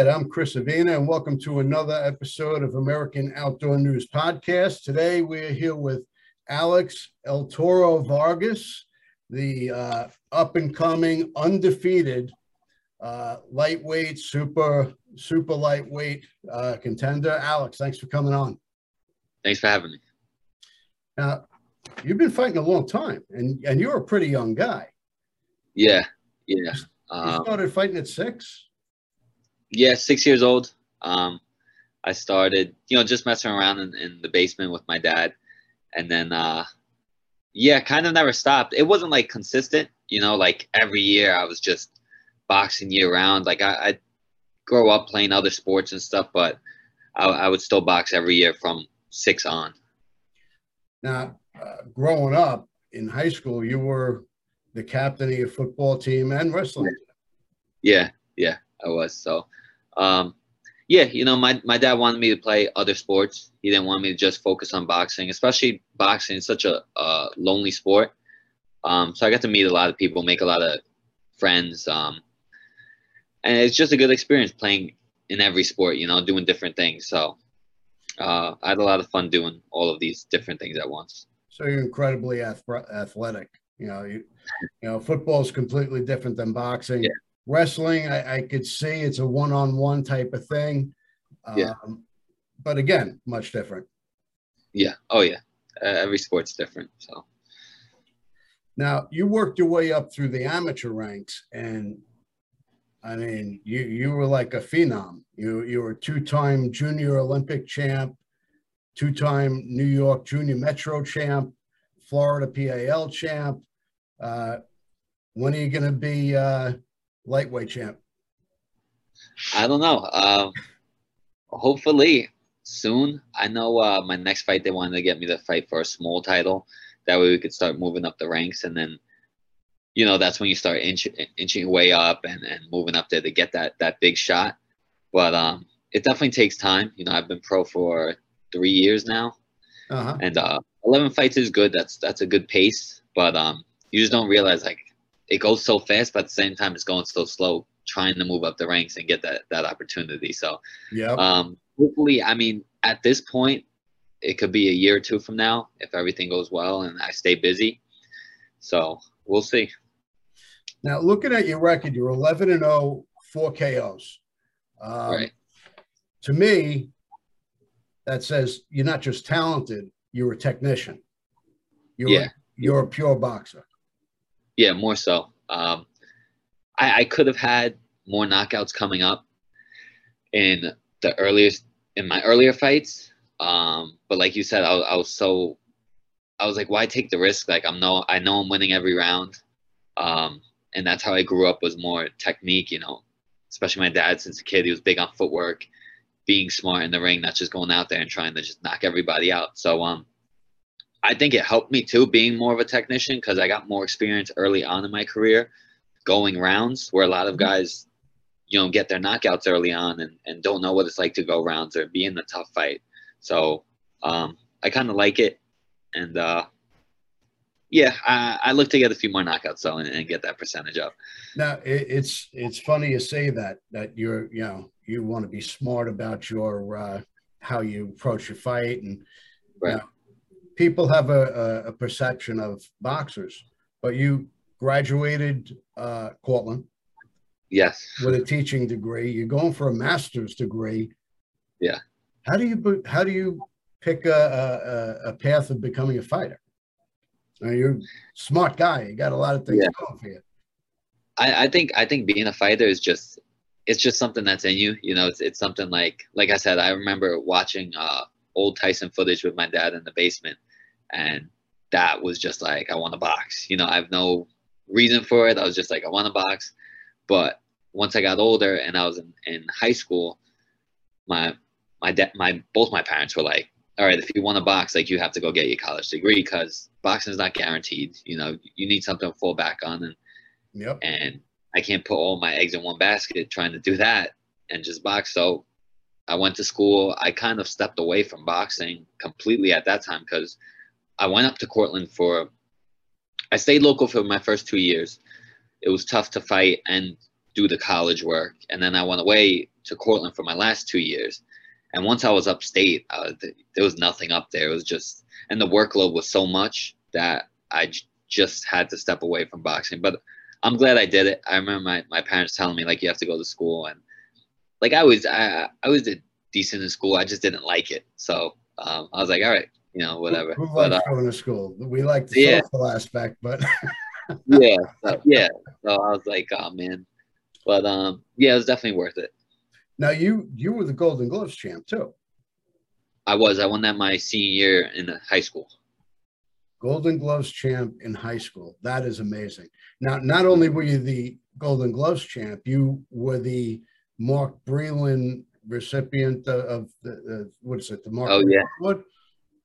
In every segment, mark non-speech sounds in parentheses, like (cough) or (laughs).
Right, I'm Chris Avina, and welcome to another episode of American Outdoor News Podcast. Today, we're here with Alex El Toro Vargas, the uh, up and coming, undefeated uh, lightweight, super, super lightweight uh, contender. Alex, thanks for coming on. Thanks for having me. Now, you've been fighting a long time, and, and you're a pretty young guy. Yeah, yeah. You Um, started fighting at six. Yeah, six years old. Um, I started, you know, just messing around in, in the basement with my dad. And then, uh, yeah, kind of never stopped. It wasn't like consistent, you know, like every year I was just boxing year round. Like I, I'd grow up playing other sports and stuff, but I, I would still box every year from six on. Now, uh, growing up in high school, you were the captain of your football team and wrestling. Yeah, yeah, I was. So, um, yeah, you know, my, my dad wanted me to play other sports. He didn't want me to just focus on boxing, especially boxing is such a, a lonely sport. Um, so I got to meet a lot of people, make a lot of friends. Um, and it's just a good experience playing in every sport, you know, doing different things. So uh, I had a lot of fun doing all of these different things at once. So you're incredibly ath- athletic. You know, you, you know, football is completely different than boxing. Yeah. Wrestling, I, I could see it's a one-on-one type of thing. Yeah. Um, but again, much different. Yeah. Oh, yeah. Uh, every sport's different. So. Now you worked your way up through the amateur ranks, and I mean, you you were like a phenom. You you were two-time junior Olympic champ, two-time New York Junior Metro champ, Florida PAL champ. Uh, when are you going to be uh, lightweight champ? I don't know. Um, hopefully soon. I know uh, my next fight they wanted to get me to fight for a small title. That way we could start moving up the ranks, and then, you know, that's when you start inch, inching way up and, and moving up there to get that that big shot. But um, it definitely takes time. You know, I've been pro for three years now, Uh-huh. and uh, 11 fights is good. That's that's a good pace. But um, you just don't realize like it goes so fast, but at the same time it's going so slow. Trying to move up the ranks and get that that opportunity. So yeah. um, hopefully, I mean, at this point, it could be a year or two from now if everything goes well and I stay busy. So we'll see. now, looking at your record, you're 11 and 0, four KOs. Um, right. To me, that says you're not just talented; you're a technician. You're Yeah. you're a pure boxer. Yeah, more so. Um, I, I could have had more knockouts coming up in the earliest in my earlier fights. Um, but like you said, I, I was so I was like, why take the risk? Like I'm no, I know I'm winning every round, um, and that's how I grew up was more technique. You know, especially my dad since a kid, he was big on footwork, being smart in the ring, not just going out there and trying to just knock everybody out. So um, I think it helped me too, being more of a technician because I got more experience early on in my career, going rounds where a lot of guys, you know, get their knockouts early on and, and don't know what it's like to go rounds or be in the tough fight. So um, I kind of like it, and uh, yeah, I, I look to get a few more knockouts though and, and get that percentage up. Now it, it's it's funny you say that that you're you know you want to be smart about your uh, how you approach your fight and Right. you know, people have a, a, a perception of boxers, but you graduated uh, Cortland Yes. with a teaching degree. You're going for a master's degree. Yeah. How do you how do you pick a, a, a path of becoming a fighter? I mean, you're a smart guy. You got a lot of things Yeah. going for you. I, I think I think being a fighter is just it's just something that's in you. You know, it's it's something like like I said, I remember watching uh old Tyson footage with my dad in the basement and that was just like I want a box. You know, I have no reason for it. I was just like I want a box. But once I got older and I was in, in high school, my my dad my both my parents were like, all right, if you want a box, like you have to go get your college degree because boxing is not guaranteed. You know, you need something to fall back on and Yep. and I can't put all my eggs in one basket trying to do that and just box. So I went to school. I kind of stepped away from boxing completely at that time because I went up to Cortland for. I stayed local for my first two years. It was tough to fight and do the college work, and then I went away to Cortland for my last two years. And once I was upstate, uh, there was nothing up there. It was just, and the workload was so much that I j- just had to step away from boxing. But I'm glad I did it. I remember my, my parents telling me like you have to go to school and like I was I I was decent in school. I just didn't like it. So um, I was like, all right, you know, whatever. Who, But uh, going to school? We like the yeah. social aspect, but (laughs) yeah, so, yeah. So I was like, oh man. But um, yeah, it was definitely worth it. now you you were the Golden Gloves champ too. I was. I won that my senior year in high school. Golden Gloves champ in high school. That is amazing. Now, not only were you the Golden Gloves champ, you were the Mark Breland recipient of- the, uh, what is it, the Mark Oh, yeah. Award?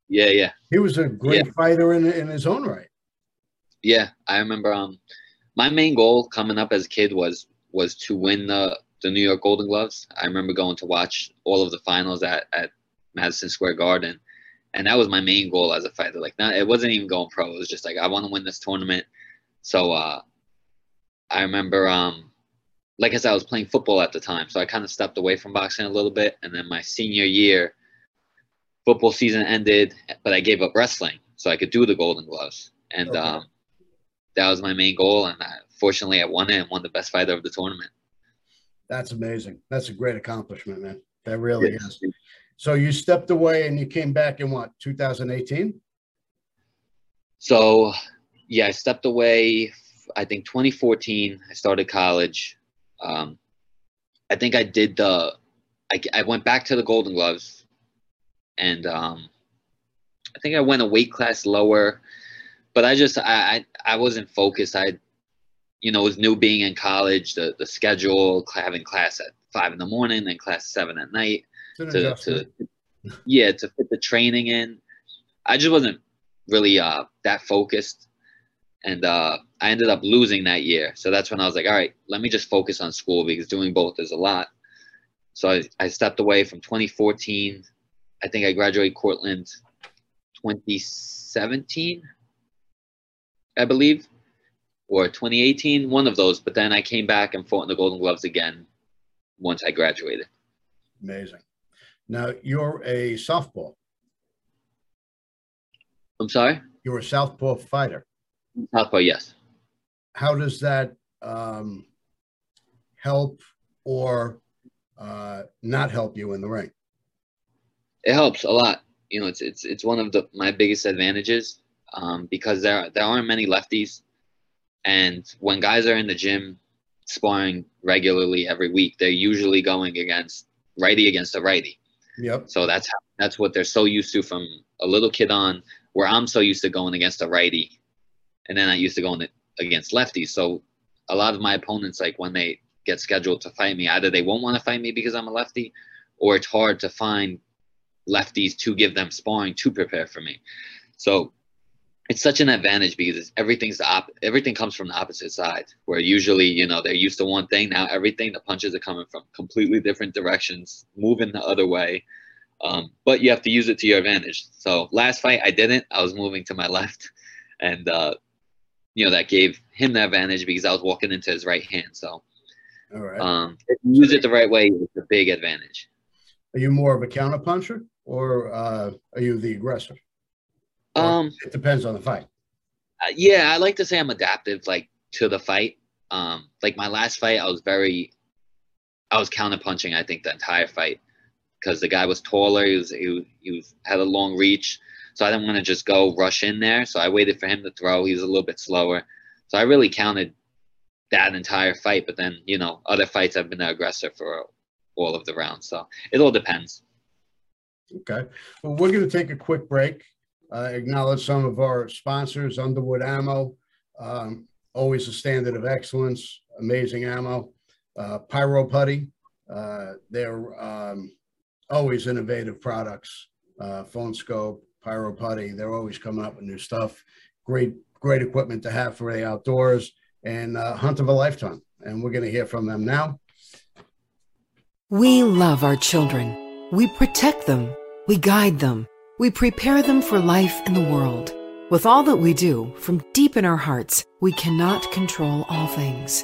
Yeah, yeah, He was a great fighter in, in his own right. yeah. I remember. Um, my main goal coming up as a kid was was to win the the New York Golden Gloves. I remember going to watch all of the finals at at Madison Square Garden, and that was my main goal as a fighter. Like, not it wasn't even going pro. It was just like I want to win this tournament. So uh, I remember, um, like I said, I was playing football at the time, so I kind of stepped away from boxing a little bit. And then my senior year, football season ended, but I gave up wrestling so I could do the Golden Gloves, and Okay. um, that was my main goal. And I, fortunately, I won it and won the best fighter of the tournament. That's amazing. That's a great accomplishment, man. That really is. So you stepped away and you came back in what, 2018? So, yeah, I stepped away. I think 2014. I started college. Um, I think I did the. I, I went back to the Golden Gloves, and um, I think I went a weight class lower, but I just I I, I wasn't focused. I, you know, was new being in college. The the schedule, having class at five in the morning, then class seven at night to, to (laughs) yeah to fit the training in i just wasn't really uh that focused and uh i ended up losing that year. So that's when i was like all right let me just focus on school because doing both is a lot. So i, I stepped away from 2014 i think i graduated cortland 2017 i believe or 2018 one of those. But then i came back and fought in the golden gloves again once i graduated. Amazing. Now you're a softball. i'm sorry? You're a southpaw fighter. southpaw yes How does that um, help or uh, not help you in the ring? it helps a lot. You know, it's it's it's one of the my biggest advantages um, because there there aren't many lefties, and when guys are in the gym sparring regularly every week, they're usually going against righty against a righty. Yep. So that's how, that's what they're so used to from a little kid on. Where I'm so used to going against a righty, and then I used to going against lefties. So a lot of my opponents, like when they get scheduled to fight me, either they won't want to fight me because I'm a lefty, or it's hard to find lefties to give them sparring to prepare for me. So it's such an advantage because everything's the op- everything comes from the opposite side. Where usually, you know, they're used to one thing. Now everything, the punches are coming from completely different directions, moving the other way. Um, but you have to use it to your advantage. So last fight, I didn't. I was moving to my (laughs) left, and uh, you know, that gave him the advantage because I was walking into his right hand. So, All right. um, if you use it the right way, it's a big advantage. are you more of a counter puncher or uh, are you the aggressor? Or Um, it depends on the fight. Uh, yeah, I like to say I'm adaptive, like to the fight. Um, like my last fight, I was very, I was counter punching. I think the entire fight because the guy was taller. He was he, was- he was had a long reach, so I didn't want to just go rush in there. So I waited for him to throw. He was a little bit slower, so I really counted that entire fight. But then you know, other fights I've been the aggressor for all of the rounds. So it all depends. Okay. Well, we're going to take a quick break. Acknowledge some of our sponsors, Underwood Ammo, um, always a standard of excellence, amazing ammo. Uh, Pyro Putty, uh, they're um, always innovative products. Uh, Phone Skope, Pyro Putty, they're always coming up with new stuff. Great, great equipment to have for the outdoors and uh, hunt of a lifetime. And we're going to hear from them now. We love our children. We protect them. We guide them. We prepare them for life in the world. With all that we do, from deep in our hearts, we cannot control all things.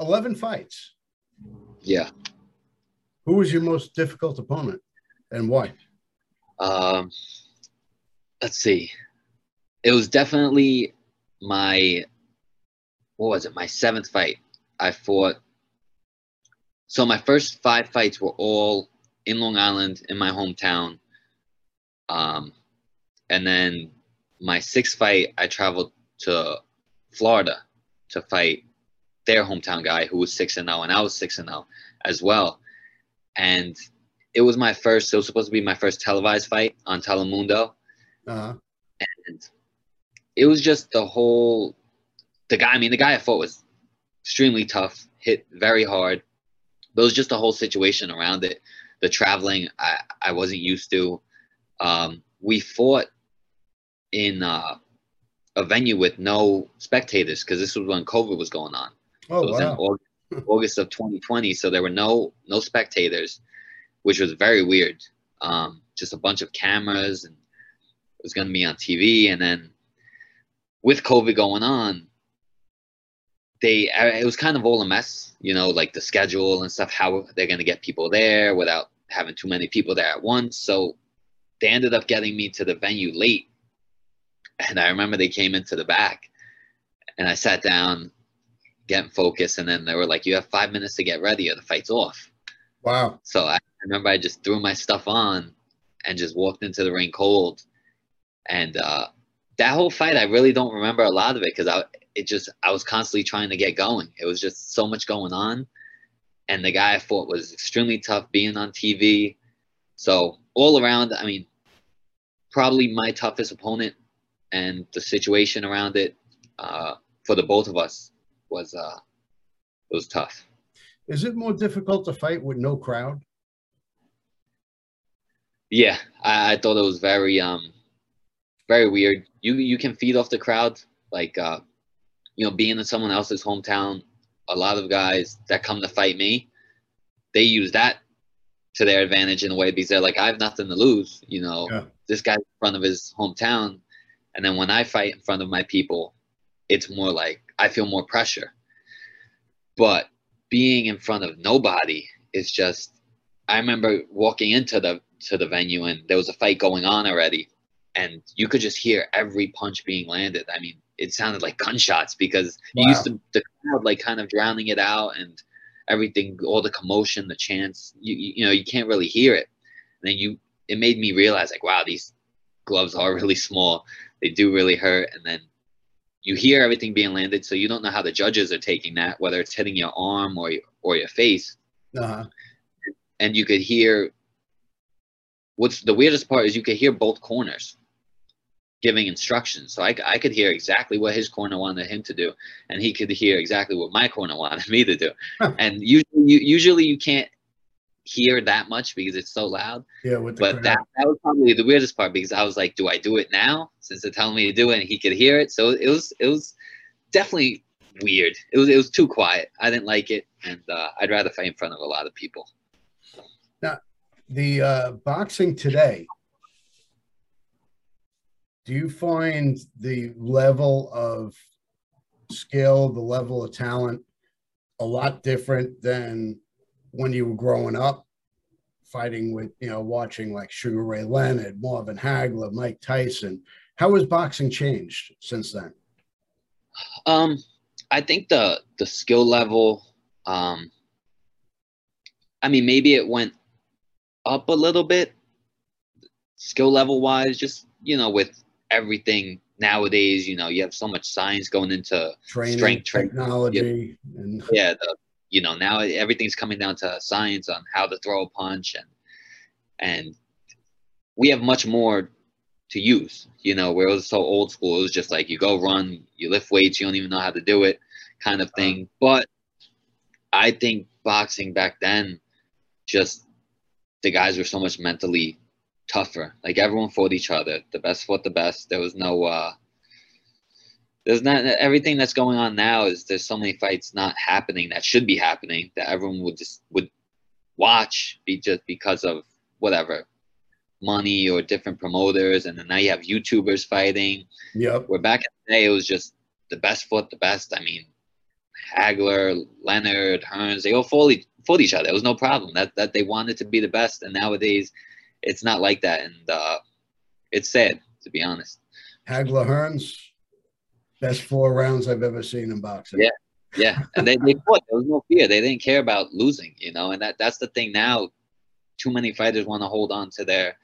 11 fights. Yeah. Who was your most difficult opponent and why? Um, let's see. It was definitely my what was it? My seventh fight. I fought. So my first five fights were all in Long Island, in my hometown. Um, and then my sixth fight, I traveled to Florida to fight their hometown guy who was six and zero, and I was six and zero as well. And it was my first. It was supposed to be my first televised fight on Telemundo, Uh, and it was just the whole. The guy. I mean, the guy I fought was extremely tough, hit very hard. But it was just the whole situation around it. The traveling, I I wasn't used to. Um, we fought in uh, a venue with no spectators because this was when COVID was going on. Oh, it was in. August, August of 2020, so there were no no spectators, which was very weird. Um, just a bunch of cameras, and it was going to be on TV. And then with COVID going on, they it was kind of all a mess, you know, like the schedule and stuff. How they're going to get people there without having too many people there at once. So they ended up getting me to the venue late, and I remember they came into the back, and I sat down getting focused, and then they were like, "You have five minutes to get ready, or the fight's off." Wow. So I remember I just threw my stuff on and just walked into the ring cold. And uh, that whole fight, I really don't remember a lot of it because I it just I was constantly trying to get going. It was just so much going on, and the guy I fought was extremely tough, being on TV. So all around, I mean, probably my toughest opponent, and the situation around it uh, for the both of us was uh, it was tough. Is it more difficult to fight with no crowd? Yeah, I, I thought it was very um very weird. You you can feed off the crowd, like uh, you know, being in someone else's hometown. A lot of guys that come to fight me, they use that to their advantage in a way because they're like, I have nothing to lose. You know, Yeah. this guy's in front of his hometown, and then when I fight in front of my people, it's more like I feel more pressure. But being in front of nobody is just. I remember walking into the to the venue and there was a fight going on already, and you could just hear every punch being landed. I mean, it sounded like gunshots because you used to the crowd like kind of drowning it out and everything, all the commotion, the chants. You you you know you can't really hear it. then you it made me realize like wow these gloves are (laughs) really small they do really hurt and then you hear everything being landed so you don't know how the judges are taking that whether it's hitting your arm or or your face Uh-huh. and you could hear what's the weirdest part is you could hear both corners giving instructions so I, I could hear exactly what his corner wanted him to do and he could hear exactly what my corner wanted (laughs) me to do Huh. and usually you, usually you can't hear that much because it's so loud Yeah, but crowd. that, that was probably the weirdest part because I was like, do I do it now since they're telling me to do it? And he could hear it. So it was it was definitely weird. It was it was too quiet. I didn't like it, and uh, I'd rather fight in front of a lot of people. Now, the uh, boxing today, do you find the level of skill, the level of talent, a lot different than when you were growing up, fighting with, you know, watching like Sugar Ray Leonard, Marvin Hagler, Mike Tyson? How has boxing changed since then? Um, I think the the skill level. Um, I mean, maybe it went up a little bit, skill level wise. Just you know, with everything nowadays, you know, you have so much science going into Training, Strength training, technology, and yeah, the, you know, now everything's coming down to science on how to throw a punch and and we have much more to use. You know, where it was so old school, it was just like you go run, you lift weights, you don't even know how to do it, kind of thing. But I think boxing back then, just the guys were so much mentally tougher. Like everyone fought each other. The best fought the best. There was no uh there's not everything that's going on now is there's so many fights not happening that should be happening that everyone would just would watch be just because of whatever money or different promoters. And then now you have youtubers fighting. Yep, where back in the day it was just the best fought the best. I mean hagler leonard hearns they all fought, e- fought each other. It was no problem. That that they wanted to be the best. And nowadays it's not like that. And uh it's sad to be honest. Hagler Hearns, best four rounds I've ever seen in boxing. Yeah. Yeah, and they, they fought. There was no fear. They didn't care about losing, you know. And that that's the thing now. Too many fighters want to hold on to their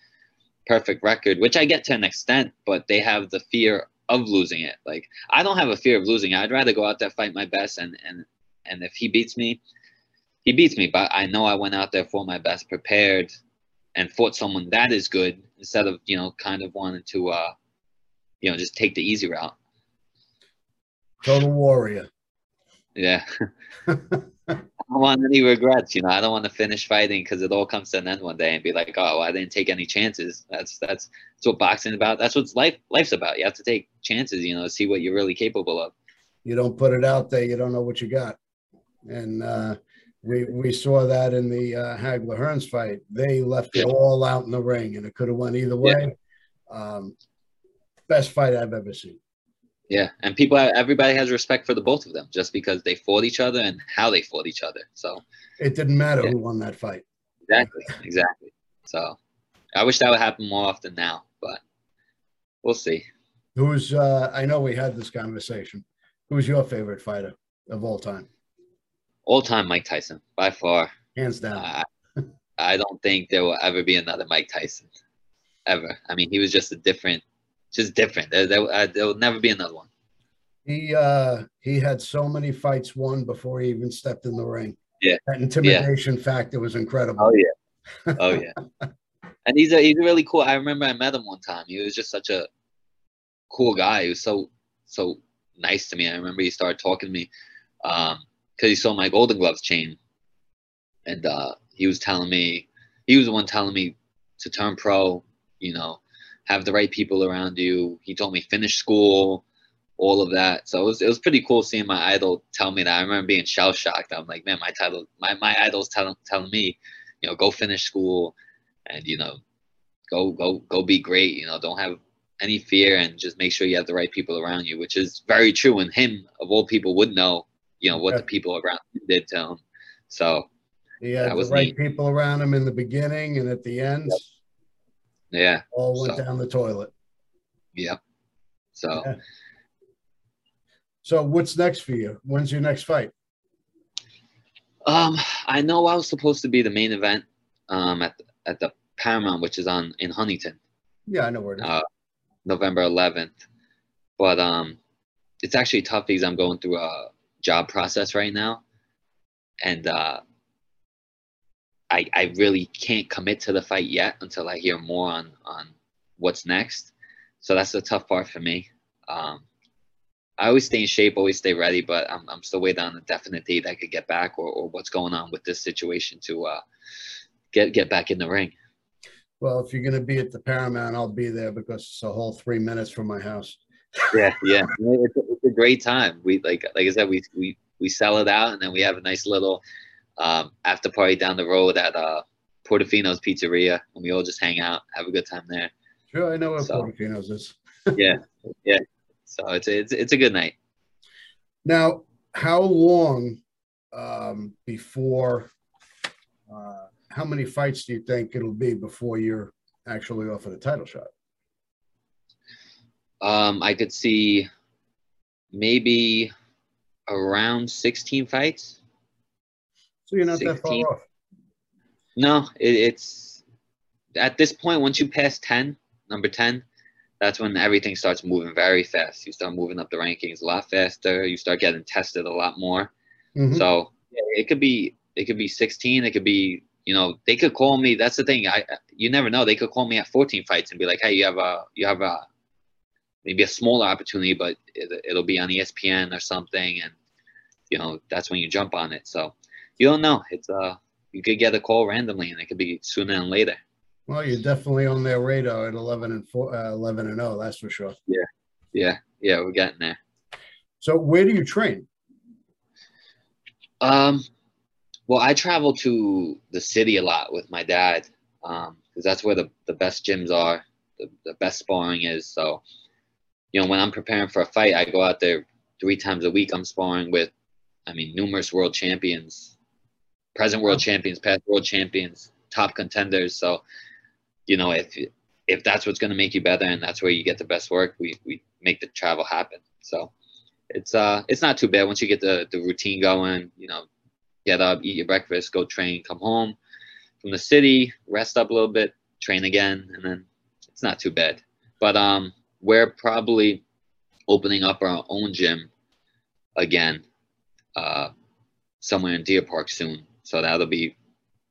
perfect record, which I get to an extent, but they have the fear of losing it. Like I don't have a fear of losing. I'd rather go out there fight my best, and and and if he beats me, he beats me. But I know I went out there for my best, prepared, and fought someone that is good instead of you know kind of wanting to uh, you know, just take the easy route. Total warrior. Yeah. I don't want any regrets, you know. I don't want to finish fighting because it all comes to an end one day and be like, oh, well, I didn't take any chances. That's that's that's what boxing about. That's what life life's about. You have to take chances, you know, see what you're really capable of. You don't put it out there, you don't know what you got. And uh, we we saw that in the uh, Hagler Hearns fight. They left it all out in the ring, and it could have went either way. Um, best fight I've ever seen. Yeah, and people, everybody has respect for the both of them just because they fought each other and how they fought each other. So It didn't matter Yeah. who won that fight. exactly, exactly. So I wish that would happen more often now, but we'll see. Who's uh, I know we had this conversation. Who's your favorite fighter of all time? All time Mike Tyson by far. Hands down. I, I don't think there will ever be another Mike Tyson, ever. I mean, he was just a different, just different. There, there, uh, there will never be another one. He uh he had so many fights won before he even stepped in the ring. Yeah. That intimidation factor was incredible. Oh yeah, (laughs) oh yeah. and he's a he's a really cool. I remember I met him one time. He was just such a cool guy. He was so so nice to me. I remember he started talking to me because he saw my Golden Gloves chain, and uh, he was telling me he was the one telling me to turn pro. You know, have the right people around you. He told me finish school, all of that. So it was it was pretty cool seeing my idol tell me that. I remember being shell shocked. I'm like, man, my title, my my idol's telling telling me, you know, go finish school, and you know, go go go be great. You know, don't have any fear and just make sure you have the right people around you, which is very true. And him of all people would know, you know, what Yeah. the people around him did to him. So He had the right neat. people around him in the beginning and at the end, yeah, all went So- down the toilet. yeah. So. Yeah. So what's next for you? When's your next fight? Um, I know I was supposed to be the main event um, at the, at the Paramount, which is on in Huntington. Yeah, I know where it is. Uh, November 11th. But um, it's actually tough because I'm going through a job process right now, and uh, I I really can't commit to the fight yet until I hear more on on what's next. So that's the tough part for me. Um, I always stay in shape, always stay ready, but I'm I'm still waiting on a definite date I could get back or, or what's going on with this situation to uh, get get back in the ring. Well, if you're going to be at the Paramount, I'll be there because it's a whole three minutes from my house. Yeah, yeah, (laughs) it's a, it's a great time. We like like I said, we we we sell it out, and then we have a nice little um, after party down the road at uh, Portofino's Pizzeria, and we all just hang out, have a good time there. Sure, I know what So- Portofino's is. (laughs) Yeah, yeah. So it's a, it's it's a good night. Now, how long um, before? Uh, how many fights do you think it'll be before you're actually off of the title shot? Um, I could see maybe around 16 fights. So you're not that far off. No, it, it's at this point once you pass 10, number 10, that's when everything starts moving very fast. You start moving up the rankings a lot faster. You start getting tested a lot more. Mhm. So it could be it could be 16. It could be you know they could call me. That's the thing. I you never know. They could call me at 14 fights and be like, hey, you have a you have a maybe a smaller opportunity, but it, it'll be on ESPN or something, and you know that's when you jump on it. So you don't know. It's uh you could get a call randomly, and it could be sooner than later. Well, you're definitely on their radar at 11 and four, uh, 11 and 0. That's for sure. Yeah, yeah, yeah. we're getting there. So where do you train? Um, well, I travel to the city a lot with my dad because that's where the, the best gyms are, the, the best sparring is. So, you know, when I'm preparing for a fight, I go out there three times a week. I'm sparring with, I mean, numerous world champions, present world champions, past world champions, top contenders. So, you know, if if that's what's going to make you better and that's where you get the best work, we we make the travel happen. So it's uh it's not too bad once you get the the routine going. You know, get up, eat your breakfast, go train, come home from the city, rest up a little bit, train again, and then it's not too bad. But um, we're probably opening up our own gym again, uh, somewhere in Deer Park soon. So that'll be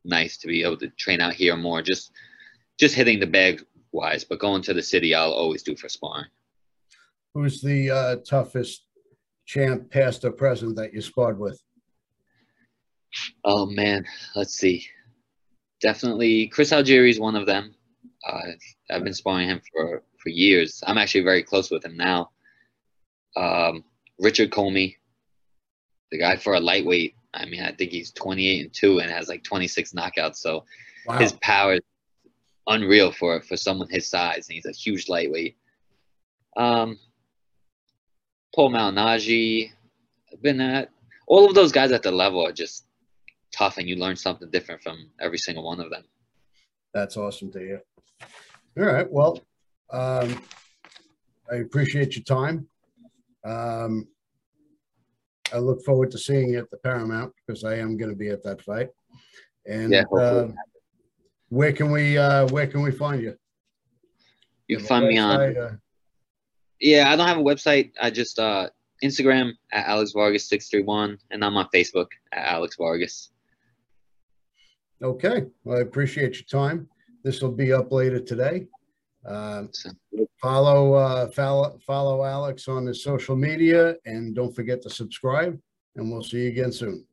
nice to be able to train out here more. Just just hitting the bag wise, but going to the city, I'll always do for sparring. Who's the uh, toughest champ, past or present, that you sparred with? Oh man, let's see. Definitely, Chris Algieri is one of them. Uh, I've been sparring him for for years. I'm actually very close with him now. Um, Richard Commey, the guy for a lightweight. I mean, I think he's 28 and two and has like 26 knockouts. So Wow. his power is unreal for for someone his size, and he's a huge lightweight. Um, Paul I've been at all of those guys at the level are just tough, and you learn something different from every single one of them. That's awesome to hear. All right. Well, um, I appreciate your time. Um, I look forward to seeing you at the Paramount because I am going to be at that fight. And Yeah, uh, where can we uh, where can we find you? You can find me on. uh, Yeah, I don't have a website. I just uh, Instagram at Alex Vargas six three one, and I'm on Facebook at Alex Vargas. Okay. Well, I appreciate your time. This will be up later today. Um, follow uh, follow follow Alex on his social media, and don't forget to subscribe. And we'll see you again soon.